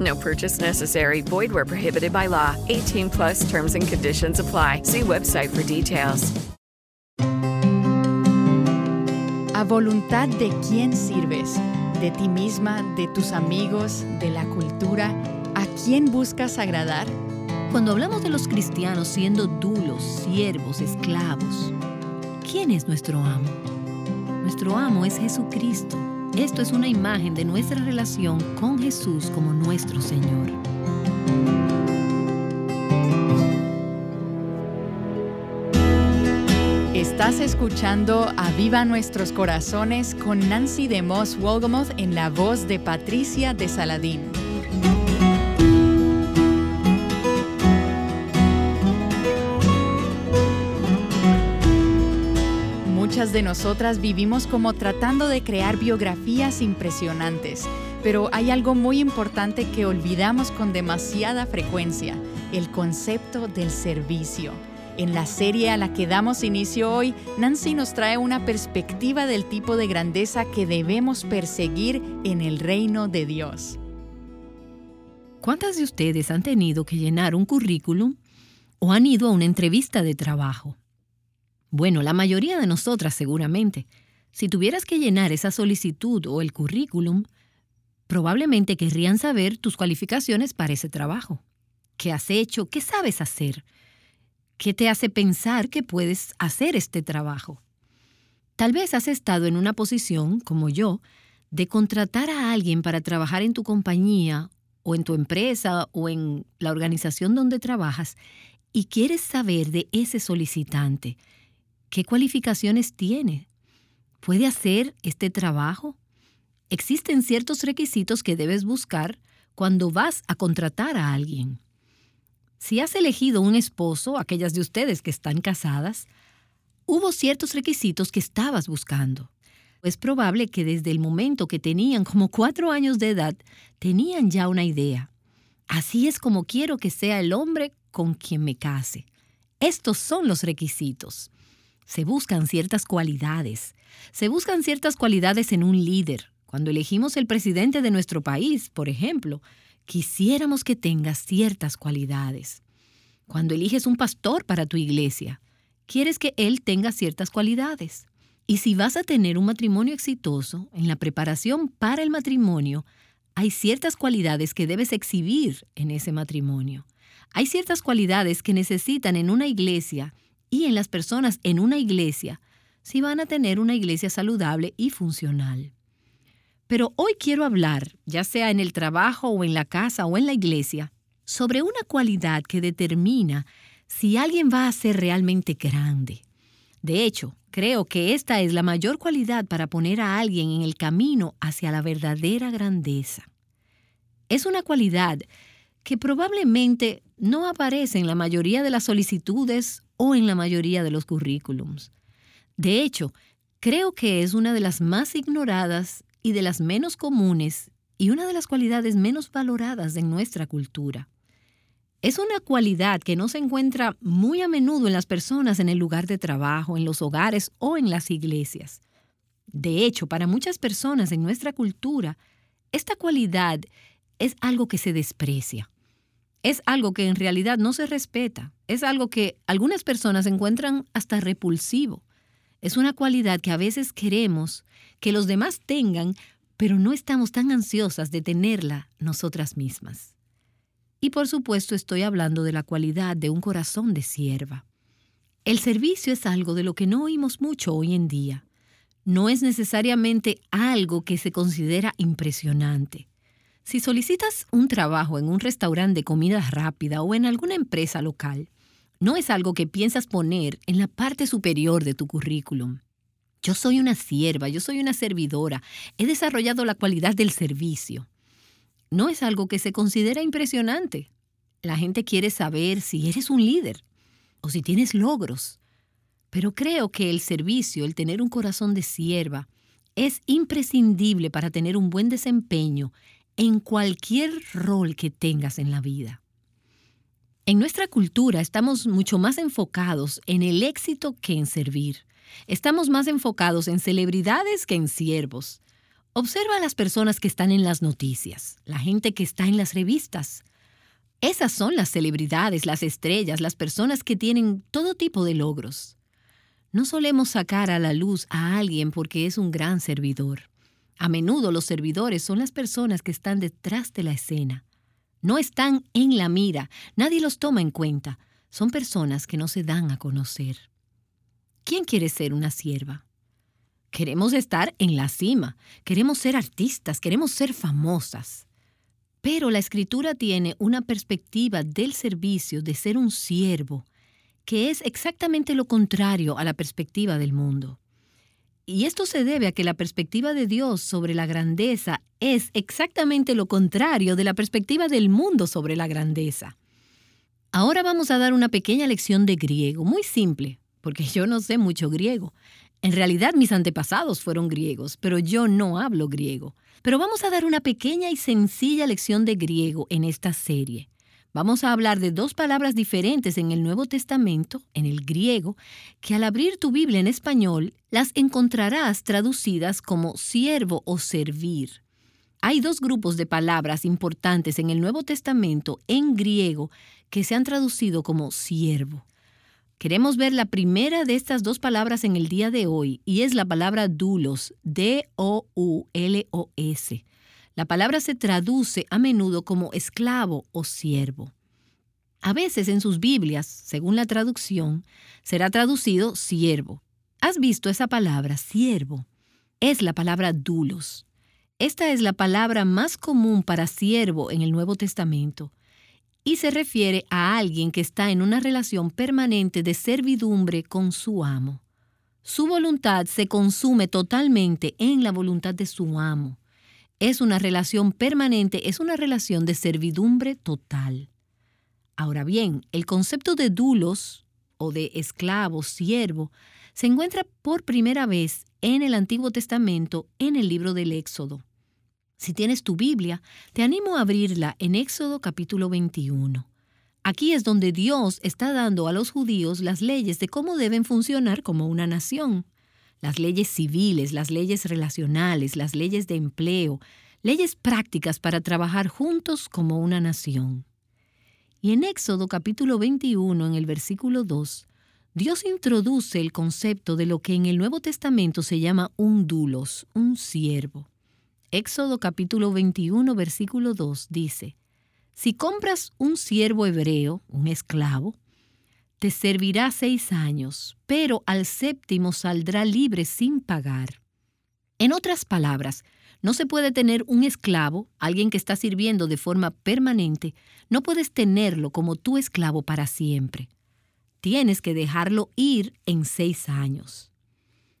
No purchase necessary. Void where prohibited by law. 18 plus terms and conditions apply. See website for details. A voluntad de quién sirves, de ti misma, de tus amigos, de la cultura, ¿a quién buscas agradar? Cuando hablamos de los cristianos siendo dulos, siervos, esclavos, ¿quién es nuestro amo? Nuestro amo es Jesucristo. Esto es una imagen de nuestra relación con Jesús como nuestro Señor. Estás escuchando Aviva Nuestros Corazones con Nancy de Moss Wolgamoth en la voz de Patricia de Saladín. De nosotras vivimos como tratando de crear biografías impresionantes, pero hay algo muy importante que olvidamos con demasiada frecuencia, el concepto del servicio. En la serie a la que damos inicio hoy, Nancy nos trae una perspectiva del tipo de grandeza que debemos perseguir en el reino de Dios. ¿Cuántas de ustedes han tenido que llenar un currículum o han ido a una entrevista de trabajo? Bueno, la mayoría de nosotras seguramente. Si tuvieras que llenar esa solicitud o el currículum, probablemente querrían saber tus cualificaciones para ese trabajo. ¿Qué has hecho? ¿Qué sabes hacer? ¿Qué te hace pensar que puedes hacer este trabajo? Tal vez has estado en una posición, como yo, de contratar a alguien para trabajar en tu compañía o en tu empresa o en la organización donde trabajas y quieres saber de ese solicitante qué cualificaciones tiene. ¿Puede hacer este trabajo? Existen ciertos requisitos que debes buscar cuando vas a contratar a alguien. Si has elegido un esposo, aquellas de ustedes que están casadas, hubo ciertos requisitos que estabas buscando. Es probable que desde el momento que tenían como cuatro años de edad, tenían ya una idea. Así es como quiero que sea el hombre con quien me case. Estos son los requisitos. Se buscan ciertas cualidades. Se buscan ciertas cualidades en un líder. Cuando elegimos el presidente de nuestro país, por ejemplo, quisiéramos que tenga ciertas cualidades. Cuando eliges un pastor para tu iglesia, quieres que él tenga ciertas cualidades. Y si vas a tener un matrimonio exitoso, en la preparación para el matrimonio, hay ciertas cualidades que debes exhibir en ese matrimonio. Hay ciertas cualidades que necesitan en una iglesia y en las personas en una iglesia si van a tener una iglesia saludable y funcional. Pero hoy quiero hablar, ya sea en el trabajo o en la casa o en la iglesia, sobre una cualidad que determina si alguien va a ser realmente grande. De hecho, creo que esta es la mayor cualidad para poner a alguien en el camino hacia la verdadera grandeza. Es una cualidad que probablemente no aparece en la mayoría de las solicitudes o en la mayoría de los currículums. De hecho, creo que es una de las más ignoradas y de las menos comunes y una de las cualidades menos valoradas en nuestra cultura. Es una cualidad que no se encuentra muy a menudo en las personas en el lugar de trabajo, en los hogares o en las iglesias. De hecho, para muchas personas en nuestra cultura, esta cualidad es algo que se desprecia. Es algo que en realidad no se respeta. Es algo que algunas personas encuentran hasta repulsivo. Es una cualidad que a veces queremos que los demás tengan, pero no estamos tan ansiosas de tenerla nosotras mismas. Y por supuesto estoy hablando de la cualidad de un corazón de sierva. El servicio es algo de lo que no oímos mucho hoy en día. No es necesariamente algo que se considera impresionante. Si solicitas un trabajo en un restaurante de comida rápida o en alguna empresa local, no es algo que piensas poner en la parte superior de tu currículum. Yo soy una sierva, yo soy una servidora, he desarrollado la cualidad del servicio. No es algo que se considera impresionante. La gente quiere saber si eres un líder, o si tienes logros. Pero creo que el servicio, el tener un corazón de sierva, es imprescindible para tener un buen desempeño en cualquier rol que tengas en la vida. En nuestra cultura estamos mucho más enfocados en el éxito que en servir. Estamos más enfocados en celebridades que en siervos. Observa a las personas que están en las noticias, la gente que está en las revistas, esas son las celebridades, las estrellas, las personas que tienen todo tipo de logros. No solemos sacar a la luz a alguien porque es un gran servidor. A menudo los servidores son las personas que están detrás de la escena. No están en la mira, nadie los toma en cuenta. Son personas que no se dan a conocer. ¿Quién quiere ser una sierva? Queremos estar en la cima, queremos ser artistas, queremos ser famosas. Pero la escritura tiene una perspectiva del servicio, de ser un siervo, que es exactamente lo contrario a la perspectiva del mundo. Y esto se debe a que la perspectiva de Dios sobre la grandeza es exactamente lo contrario de la perspectiva del mundo sobre la grandeza. Ahora vamos a dar una pequeña lección de griego, muy simple, porque yo no sé mucho griego. En realidad mis antepasados fueron griegos, pero yo no hablo griego. Pero vamos a dar una pequeña y sencilla lección de griego en esta serie. Vamos a hablar de dos palabras diferentes en el Nuevo Testamento, en el griego, que al abrir tu Biblia en español las encontrarás traducidas como siervo o servir. Hay dos grupos de palabras importantes en el Nuevo Testamento en griego que se han traducido como siervo. Queremos ver la primera de estas dos palabras en el día de hoy y es la palabra dulos, D-O-U-L-O-S. La palabra se traduce a menudo como esclavo o siervo. A veces en sus Biblias, según la traducción, será traducido siervo. ¿Has visto esa palabra, siervo? Es la palabra dulos. Esta es la palabra más común para siervo en el Nuevo Testamento y se refiere a alguien que está en una relación permanente de servidumbre con su amo. Su voluntad se consume totalmente en la voluntad de su amo. Es una relación permanente, es una relación de servidumbre total. Ahora bien, el concepto de dulos o de esclavo, siervo, se encuentra por primera vez en el Antiguo Testamento en el libro del Éxodo. Si tienes tu Biblia, te animo a abrirla en Éxodo capítulo 21. Aquí es donde Dios está dando a los judíos las leyes de cómo deben funcionar como una nación. Las leyes civiles, las leyes relacionales, las leyes de empleo, leyes prácticas para trabajar juntos como una nación. Y en Éxodo capítulo 21, en el versículo 2, Dios introduce el concepto de lo que en el Nuevo Testamento se llama un dulos, un siervo. Éxodo capítulo 21, versículo 2 dice, Si compras un siervo hebreo, un esclavo, te servirá seis años, pero al séptimo saldrá libre sin pagar. En otras palabras, no se puede tener un esclavo, alguien que está sirviendo de forma permanente, no puedes tenerlo como tu esclavo para siempre. Tienes que dejarlo ir en seis años.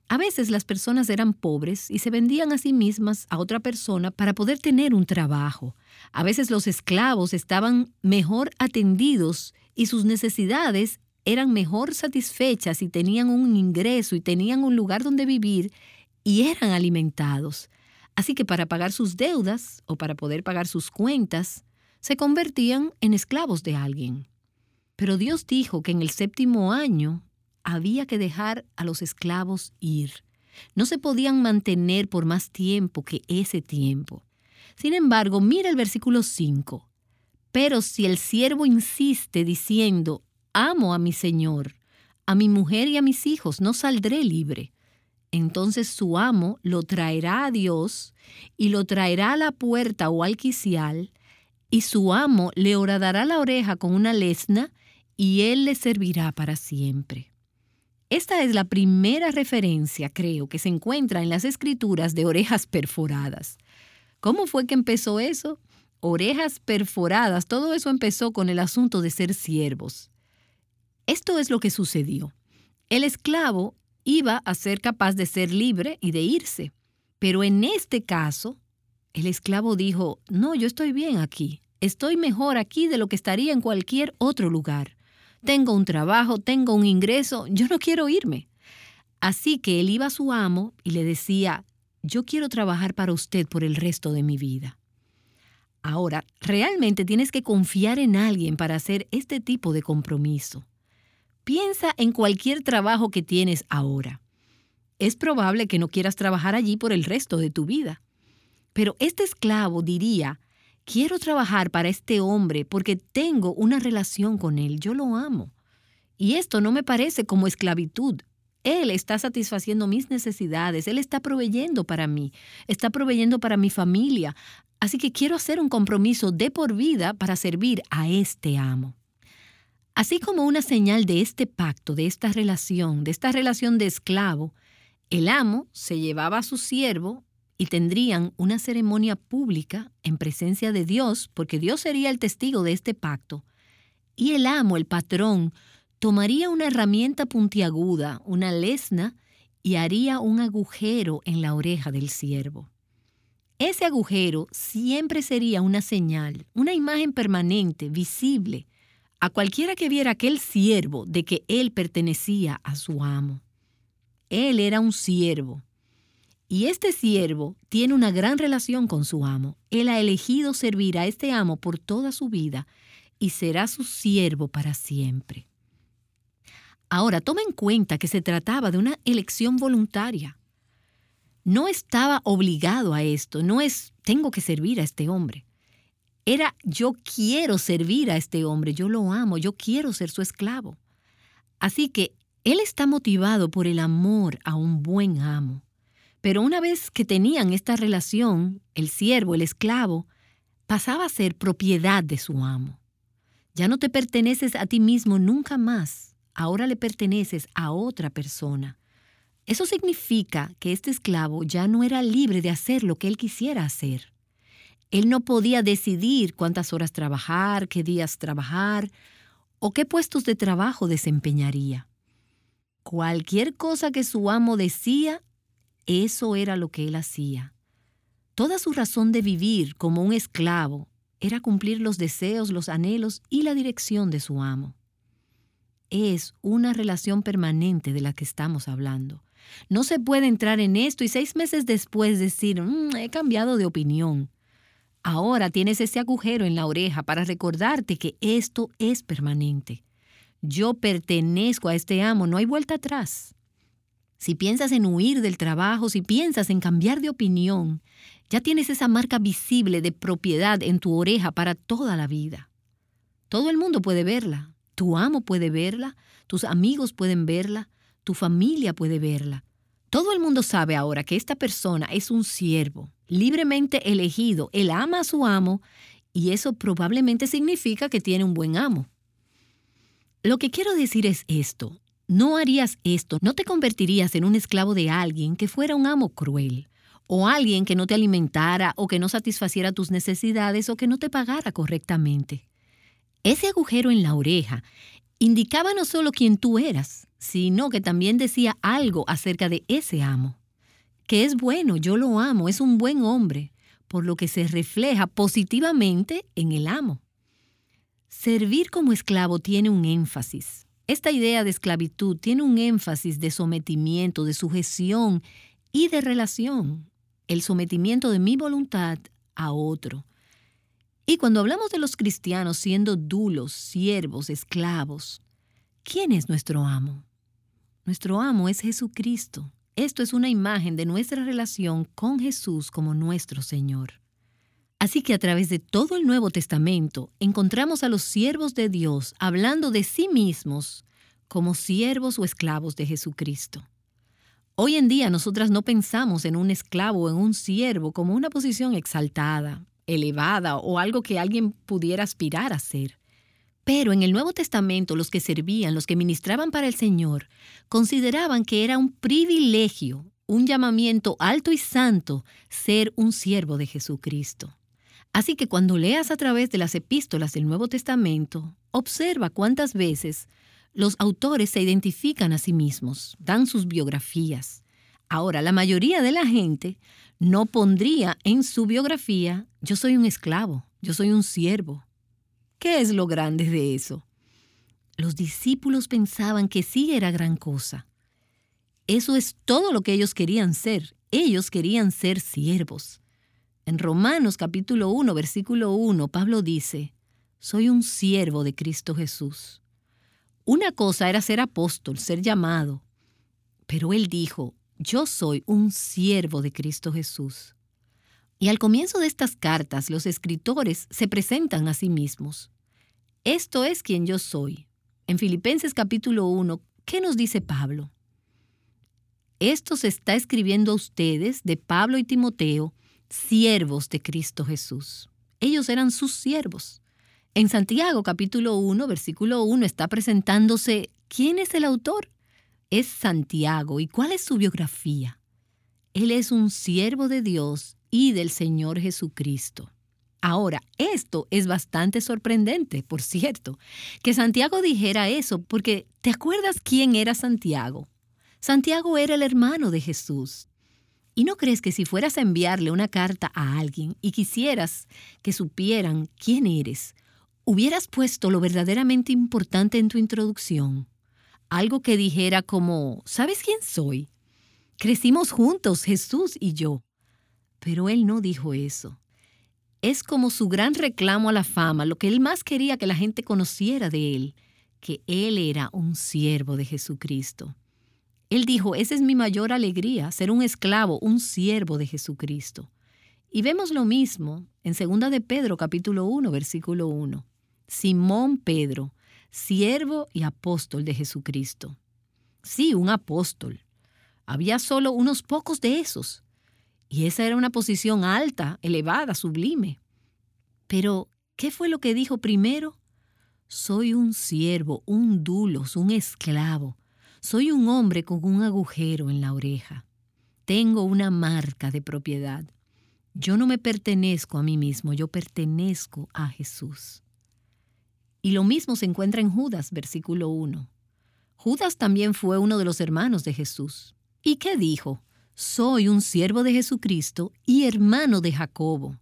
A veces las personas eran pobres y se vendían a sí mismas a otra persona para poder tener un trabajo. A veces los esclavos estaban mejor atendidos y sus necesidades eran mejor satisfechas y tenían un ingreso y tenían un lugar donde vivir y eran alimentados. Así que para pagar sus deudas o para poder pagar sus cuentas, se convertían en esclavos de alguien. Pero Dios dijo que en el séptimo año había que dejar a los esclavos ir. No se podían mantener por más tiempo que ese tiempo. Sin embargo, mira el versículo 5. Pero si el siervo insiste diciendo, amo a mi Señor, a mi mujer y a mis hijos, no saldré libre. Entonces su amo lo traerá a Dios y lo traerá a la puerta o al quicial, y su amo le horadará la oreja con una lesna, y él le servirá para siempre. Esta es la primera referencia, creo, que se encuentra en las escrituras de orejas perforadas. ¿Cómo fue que empezó eso? Orejas perforadas, todo eso empezó con el asunto de ser siervos. Esto es lo que sucedió. El esclavo iba a ser capaz de ser libre y de irse, pero en este caso, el esclavo dijo, no, yo estoy bien aquí, estoy mejor aquí de lo que estaría en cualquier otro lugar tengo un trabajo, tengo un ingreso, yo no quiero irme. Así que él iba a su amo y le decía, yo quiero trabajar para usted por el resto de mi vida. Ahora, realmente tienes que confiar en alguien para hacer este tipo de compromiso. Piensa en cualquier trabajo que tienes ahora. Es probable que no quieras trabajar allí por el resto de tu vida. Pero este esclavo diría, quiero trabajar para este hombre porque tengo una relación con él, yo lo amo. Y esto no me parece como esclavitud. Él está satisfaciendo mis necesidades, Él está proveyendo para mí, está proveyendo para mi familia. Así que quiero hacer un compromiso de por vida para servir a este amo. Así como una señal de este pacto, de esta relación, de esta relación de esclavo, el amo se llevaba a su siervo y tendrían una ceremonia pública en presencia de Dios, porque Dios sería el testigo de este pacto. Y el amo, el patrón, tomaría una herramienta puntiaguda, una lesna, y haría un agujero en la oreja del siervo. Ese agujero siempre sería una señal, una imagen permanente, visible, a cualquiera que viera aquel siervo de que él pertenecía a su amo. Él era un siervo, y este siervo tiene una gran relación con su amo. Él ha elegido servir a este amo por toda su vida y será su siervo para siempre. Ahora, toma en cuenta que se trataba de una elección voluntaria. No estaba obligado a esto, no es tengo que servir a este hombre. Era yo quiero servir a este hombre, yo lo amo, yo quiero ser su esclavo. Así que él está motivado por el amor a un buen amo. Pero una vez que tenían esta relación, el siervo, el esclavo, pasaba a ser propiedad de su amo. Ya no te perteneces a ti mismo nunca más, ahora le perteneces a otra persona. Eso significa que este esclavo ya no era libre de hacer lo que él quisiera hacer. Él no podía decidir cuántas horas trabajar, qué días trabajar o qué puestos de trabajo desempeñaría. Cualquier cosa que su amo decía, eso era lo que él hacía. Toda su razón de vivir como un esclavo era cumplir los deseos, los anhelos y la dirección de su amo. Es una relación permanente de la que estamos hablando. No se puede entrar en esto y seis meses después decir, mm, he cambiado de opinión. Ahora tienes ese agujero en la oreja para recordarte que esto es permanente. Yo pertenezco a este amo, no hay vuelta atrás. Si piensas en huir del trabajo, si piensas en cambiar de opinión, ya tienes esa marca visible de propiedad en tu oreja para toda la vida. Todo el mundo puede verla, tu amo puede verla, tus amigos pueden verla, tu familia puede verla. Todo el mundo sabe ahora que esta persona es un siervo, libremente elegido, él ama a su amo y eso probablemente significa que tiene un buen amo. Lo que quiero decir es esto, no harías esto, no te convertirías en un esclavo de alguien que fuera un amo cruel, o alguien que no te alimentara o que no satisfaciera tus necesidades o que no te pagara correctamente. Ese agujero en la oreja indicaba no solo quién tú eras, sino que también decía algo acerca de ese amo. Que es bueno, yo lo amo, es un buen hombre, por lo que se refleja positivamente en el amo. Servir como esclavo tiene un énfasis, esta idea de esclavitud tiene un énfasis de sometimiento, de sujeción y de relación, el sometimiento de mi voluntad a otro. Y cuando hablamos de los cristianos siendo dulos, siervos, esclavos, ¿quién es nuestro amo? Nuestro amo es Jesucristo. Esto es una imagen de nuestra relación con Jesús como nuestro Señor. Así que a través de todo el Nuevo Testamento encontramos a los siervos de Dios hablando de sí mismos como siervos o esclavos de Jesucristo. Hoy en día nosotras no pensamos en un esclavo o en un siervo como una posición exaltada, elevada o algo que alguien pudiera aspirar a ser. Pero en el Nuevo Testamento los que servían, los que ministraban para el Señor, consideraban que era un privilegio, un llamamiento alto y santo ser un siervo de Jesucristo. Así que cuando leas a través de las epístolas del Nuevo Testamento, observa cuántas veces los autores se identifican a sí mismos, dan sus biografías. Ahora, la mayoría de la gente no pondría en su biografía, yo soy un esclavo, yo soy un siervo. ¿Qué es lo grande de eso? Los discípulos pensaban que sí era gran cosa. Eso es todo lo que ellos querían ser. Ellos querían ser siervos. En Romanos capítulo 1, versículo 1, Pablo dice, soy un siervo de Cristo Jesús. Una cosa era ser apóstol, ser llamado, pero él dijo, yo soy un siervo de Cristo Jesús. Y al comienzo de estas cartas, los escritores se presentan a sí mismos. Esto es quien yo soy. En Filipenses capítulo 1, ¿qué nos dice Pablo? Esto se está escribiendo a ustedes de Pablo y Timoteo, siervos de Cristo Jesús. Ellos eran sus siervos. En Santiago capítulo 1, versículo 1 está presentándose quién es el autor. Es Santiago. ¿Y cuál es su biografía? Él es un siervo de Dios y del Señor Jesucristo. Ahora, esto es bastante sorprendente, por cierto, que Santiago dijera eso, porque ¿te acuerdas quién era Santiago? Santiago era el hermano de Jesús. ¿Y no crees que si fueras a enviarle una carta a alguien y quisieras que supieran quién eres, hubieras puesto lo verdaderamente importante en tu introducción? Algo que dijera como, ¿sabes quién soy? Crecimos juntos, Jesús y yo. Pero él no dijo eso. Es como su gran reclamo a la fama, lo que él más quería que la gente conociera de él, que él era un siervo de Jesucristo. Él dijo, esa es mi mayor alegría, ser un esclavo, un siervo de Jesucristo. Y vemos lo mismo en 2 de Pedro capítulo 1, versículo 1. Simón Pedro, siervo y apóstol de Jesucristo. Sí, un apóstol. Había solo unos pocos de esos. Y esa era una posición alta, elevada, sublime. Pero, ¿qué fue lo que dijo primero? Soy un siervo, un dulos, un esclavo soy un hombre con un agujero en la oreja. Tengo una marca de propiedad. Yo no me pertenezco a mí mismo, yo pertenezco a Jesús. Y lo mismo se encuentra en Judas, versículo 1. Judas también fue uno de los hermanos de Jesús. ¿Y qué dijo? Soy un siervo de Jesucristo y hermano de Jacobo.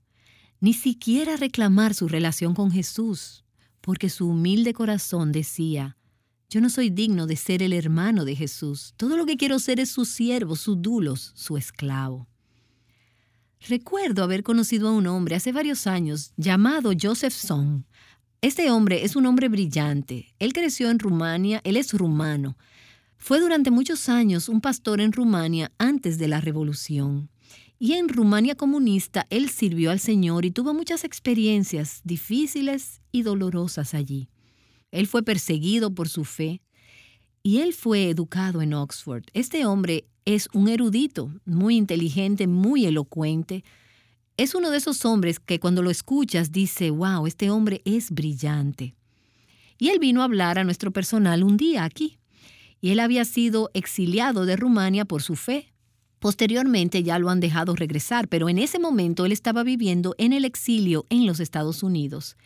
Ni siquiera reclamar su relación con Jesús, porque su humilde corazón decía, yo no soy digno de ser el hermano de Jesús. Todo lo que quiero ser es su siervo, su dulos, su esclavo. Recuerdo haber conocido a un hombre hace varios años llamado Joseph Song. Este hombre es un hombre brillante. Él creció en Rumania, él es rumano. Fue durante muchos años un pastor en Rumania antes de la revolución. Y en Rumania comunista él sirvió al Señor y tuvo muchas experiencias difíciles y dolorosas allí. Él fue perseguido por su fe y él fue educado en Oxford. Este hombre es un erudito, muy inteligente, muy elocuente. Es uno de esos hombres que cuando lo escuchas dice, wow, este hombre es brillante. Y él vino a hablar a nuestro personal un día aquí. Y él había sido exiliado de Rumania por su fe. Posteriormente ya lo han dejado regresar, pero en ese momento él estaba viviendo en el exilio en los Estados Unidos.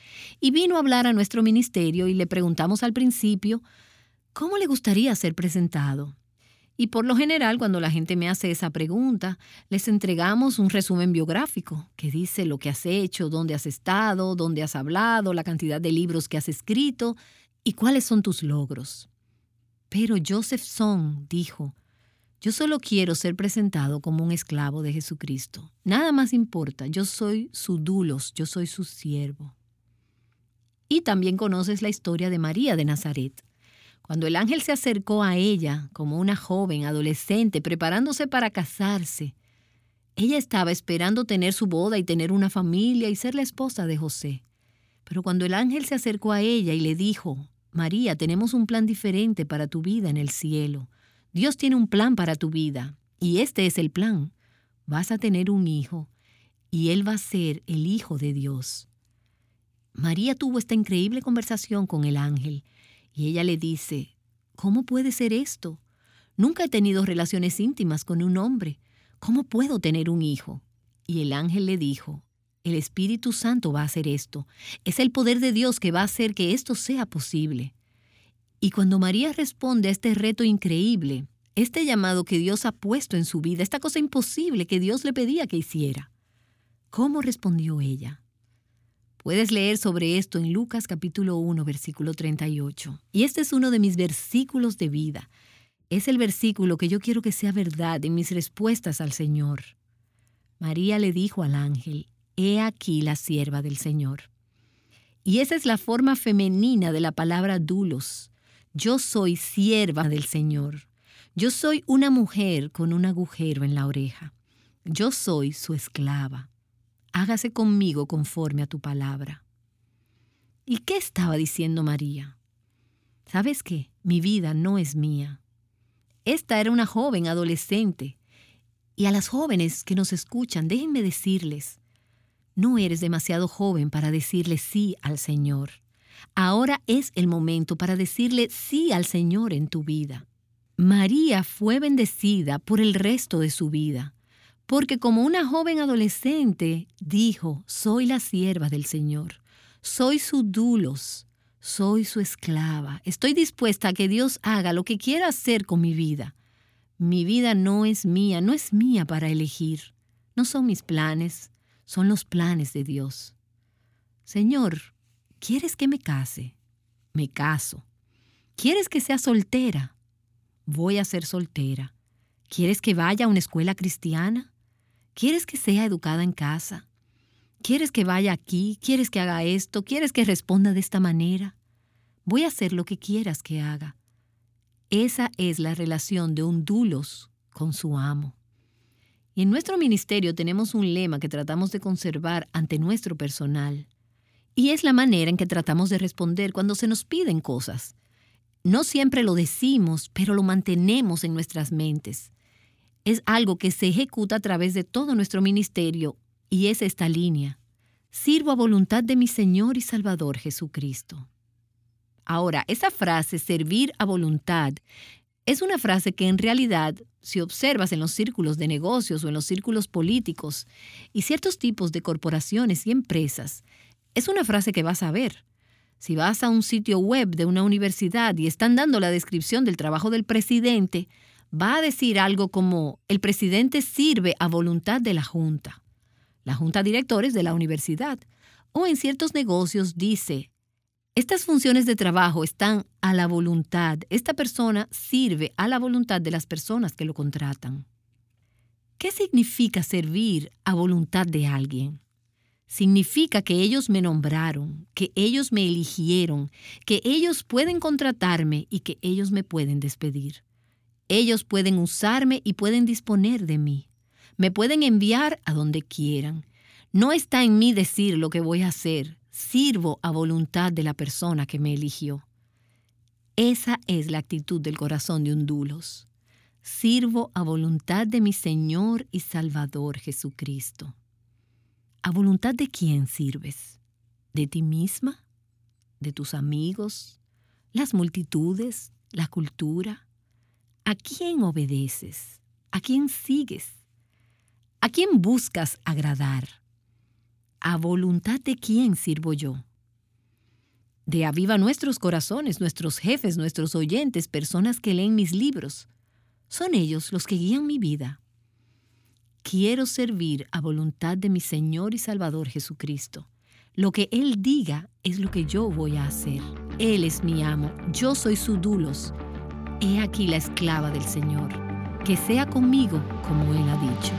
Y vino a hablar a nuestro ministerio y le preguntamos al principio, ¿cómo le gustaría ser presentado? Y por lo general, cuando la gente me hace esa pregunta, les entregamos un resumen biográfico que dice lo que has hecho, dónde has estado, dónde has hablado, la cantidad de libros que has escrito y cuáles son tus logros. Pero Joseph Song dijo, yo solo quiero ser presentado como un esclavo de Jesucristo. Nada más importa. Yo soy su dulos, yo soy su siervo. Y también conoces la historia de María de Nazaret. Cuando el ángel se acercó a ella como una joven adolescente preparándose para casarse, ella estaba esperando tener su boda y tener una familia y ser la esposa de José. Pero cuando el ángel se acercó a ella y le dijo, María, tenemos un plan diferente para tu vida en el cielo. Dios tiene un plan para tu vida y este es el plan. Vas a tener un hijo y él va a ser el hijo de Dios. María tuvo esta increíble conversación con el ángel y ella le dice, ¿cómo puede ser esto? Nunca he tenido relaciones íntimas con un hombre. ¿Cómo puedo tener un hijo? Y el ángel le dijo, el Espíritu Santo va a hacer esto. Es el poder de Dios que va a hacer que esto sea posible. Y cuando María responde a este reto increíble, este llamado que Dios ha puesto en su vida, esta cosa imposible que Dios le pedía que hiciera, ¿cómo respondió ella? Puedes leer sobre esto en Lucas capítulo 1, versículo 38. Y este es uno de mis versículos de vida. Es el versículo que yo quiero que sea verdad en mis respuestas al Señor. María le dijo al ángel, He aquí la sierva del Señor. Y esa es la forma femenina de la palabra dulos. Yo soy sierva del Señor. Yo soy una mujer con un agujero en la oreja. Yo soy su esclava hágase conmigo conforme a tu palabra. ¿Y qué estaba diciendo María? ¿Sabes qué? Mi vida no es mía. Esta era una joven adolescente. Y a las jóvenes que nos escuchan, déjenme decirles, no eres demasiado joven para decirle sí al Señor. Ahora es el momento para decirle sí al Señor en tu vida. María fue bendecida por el resto de su vida porque como una joven adolescente dijo, soy la sierva del Señor, soy su dulos, soy su esclava, estoy dispuesta a que Dios haga lo que quiera hacer con mi vida. Mi vida no es mía, no es mía para elegir, no son mis planes, son los planes de Dios. Señor, ¿quieres que me case? Me caso. ¿Quieres que sea soltera? Voy a ser soltera. ¿Quieres que vaya a una escuela cristiana? ¿Quieres que sea educada en casa? ¿Quieres que vaya aquí? ¿Quieres que haga esto? ¿Quieres que responda de esta manera? Voy a hacer lo que quieras que haga. Esa es la relación de un dulos con su amo. Y en nuestro ministerio tenemos un lema que tratamos de conservar ante nuestro personal. Y es la manera en que tratamos de responder cuando se nos piden cosas. No siempre lo decimos, pero lo mantenemos en nuestras mentes es algo que se ejecuta a través de todo nuestro ministerio y es esta línea. Sirvo a voluntad de mi Señor y Salvador Jesucristo. Ahora, esa frase, servir a voluntad, es una frase que en realidad, si observas en los círculos de negocios o en los círculos políticos y ciertos tipos de corporaciones y empresas, es una frase que vas a ver. Si vas a un sitio web de una universidad y están dando la descripción del trabajo del presidente, va a decir algo como el presidente sirve a voluntad de la junta, la junta directores de la universidad, o en ciertos negocios dice, estas funciones de trabajo están a la voluntad, esta persona sirve a la voluntad de las personas que lo contratan. ¿Qué significa servir a voluntad de alguien? Significa que ellos me nombraron, que ellos me eligieron, que ellos pueden contratarme y que ellos me pueden despedir. Ellos pueden usarme y pueden disponer de mí. Me pueden enviar a donde quieran. No está en mí decir lo que voy a hacer. Sirvo a voluntad de la persona que me eligió. Esa es la actitud del corazón de un dulos. Sirvo a voluntad de mi Señor y Salvador Jesucristo. ¿A voluntad de quién sirves? ¿De ti misma? ¿De tus amigos? ¿Las multitudes? ¿La cultura? ¿A quién obedeces? ¿A quién sigues? ¿A quién buscas agradar? ¿A voluntad de quién sirvo yo? De aviva nuestros corazones, nuestros jefes, nuestros oyentes, personas que leen mis libros. Son ellos los que guían mi vida. Quiero servir a voluntad de mi Señor y Salvador Jesucristo. Lo que Él diga es lo que yo voy a hacer. Él es mi amo, yo soy su dulos He aquí la esclava del Señor, que sea conmigo como Él ha dicho.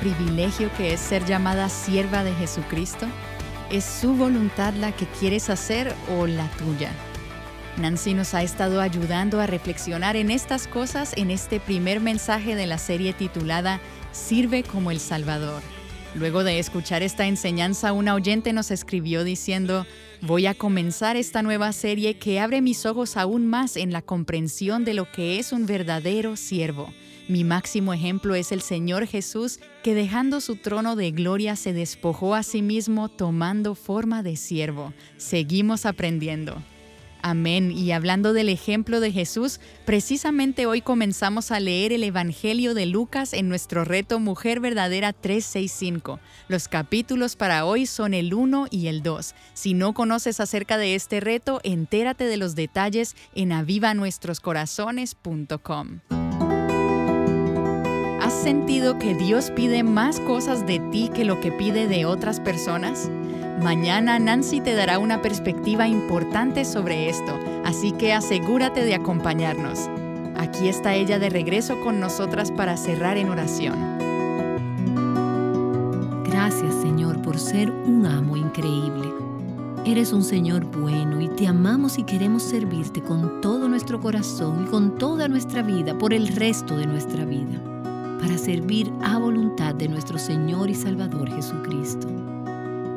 Privilegio que es ser llamada sierva de Jesucristo? ¿Es su voluntad la que quieres hacer o la tuya? Nancy nos ha estado ayudando a reflexionar en estas cosas en este primer mensaje de la serie titulada Sirve como el Salvador. Luego de escuchar esta enseñanza, una oyente nos escribió diciendo, voy a comenzar esta nueva serie que abre mis ojos aún más en la comprensión de lo que es un verdadero siervo. Mi máximo ejemplo es el Señor Jesús, que dejando su trono de gloria se despojó a sí mismo tomando forma de siervo. Seguimos aprendiendo. Amén. Y hablando del ejemplo de Jesús, precisamente hoy comenzamos a leer el Evangelio de Lucas en nuestro reto Mujer Verdadera 365. Los capítulos para hoy son el 1 y el 2. Si no conoces acerca de este reto, entérate de los detalles en avivanuestroscorazones.com. ¿Has sentido que Dios pide más cosas de ti que lo que pide de otras personas? Mañana Nancy te dará una perspectiva importante sobre esto, así que asegúrate de acompañarnos. Aquí está ella de regreso con nosotras para cerrar en oración. Gracias Señor por ser un amo increíble. Eres un Señor bueno y te amamos y queremos servirte con todo nuestro corazón y con toda nuestra vida por el resto de nuestra vida, para servir a voluntad de nuestro Señor y Salvador Jesucristo.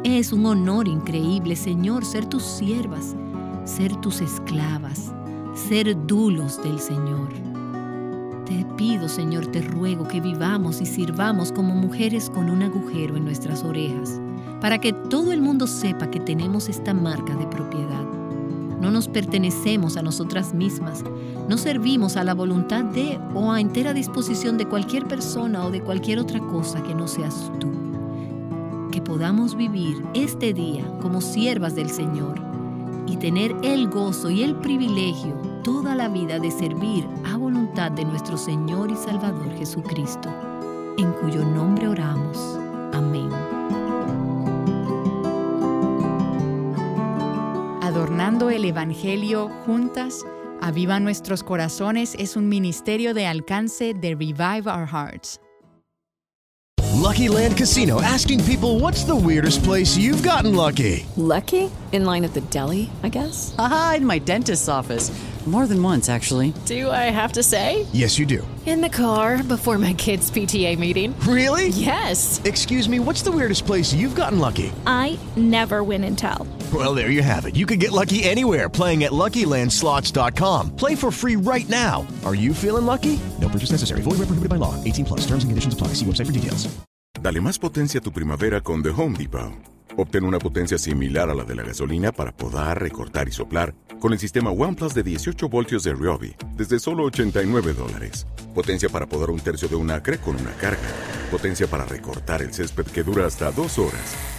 Es un honor increíble, Señor, ser tus siervas, ser tus esclavas, ser dulos del Señor. Te pido, Señor, te ruego que vivamos y sirvamos como mujeres con un agujero en nuestras orejas, para que todo el mundo sepa que tenemos esta marca de propiedad. No nos pertenecemos a nosotras mismas, no servimos a la voluntad de o a entera disposición de cualquier persona o de cualquier otra cosa que no seas tú que podamos vivir este día como siervas del Señor y tener el gozo y el privilegio toda la vida de servir a voluntad de nuestro Señor y Salvador Jesucristo, en cuyo nombre oramos. Adornando el Evangelio juntas, Aviva Nuestros Corazones es un ministerio de alcance de Revive Our Hearts. Lucky Land Casino asking people what's the weirdest place you've gotten lucky? Lucky? In line at the deli, I guess? Aha, in my dentist's office. More than once, actually. Do I have to say? Yes, you do. In the car before my kids' PTA meeting. Really? Yes. Excuse me, what's the weirdest place you've gotten lucky? I never win and tell. Well, there you have it. You can get lucky anywhere playing at LuckyLandSlots.com. Play for free right now. Are you feeling lucky? No purchase necessary. Void where prohibited by law. 18 plus. Terms and conditions apply. See website for details. Dale más potencia a tu primavera con The Home Depot. Obtén una potencia similar a la de la gasolina para podar, recortar y soplar con el sistema OnePlus de 18 voltios de Ryobi desde solo 89 dólares. Potencia para podar un tercio de un acre con una carga. Potencia para recortar el césped que dura hasta dos horas.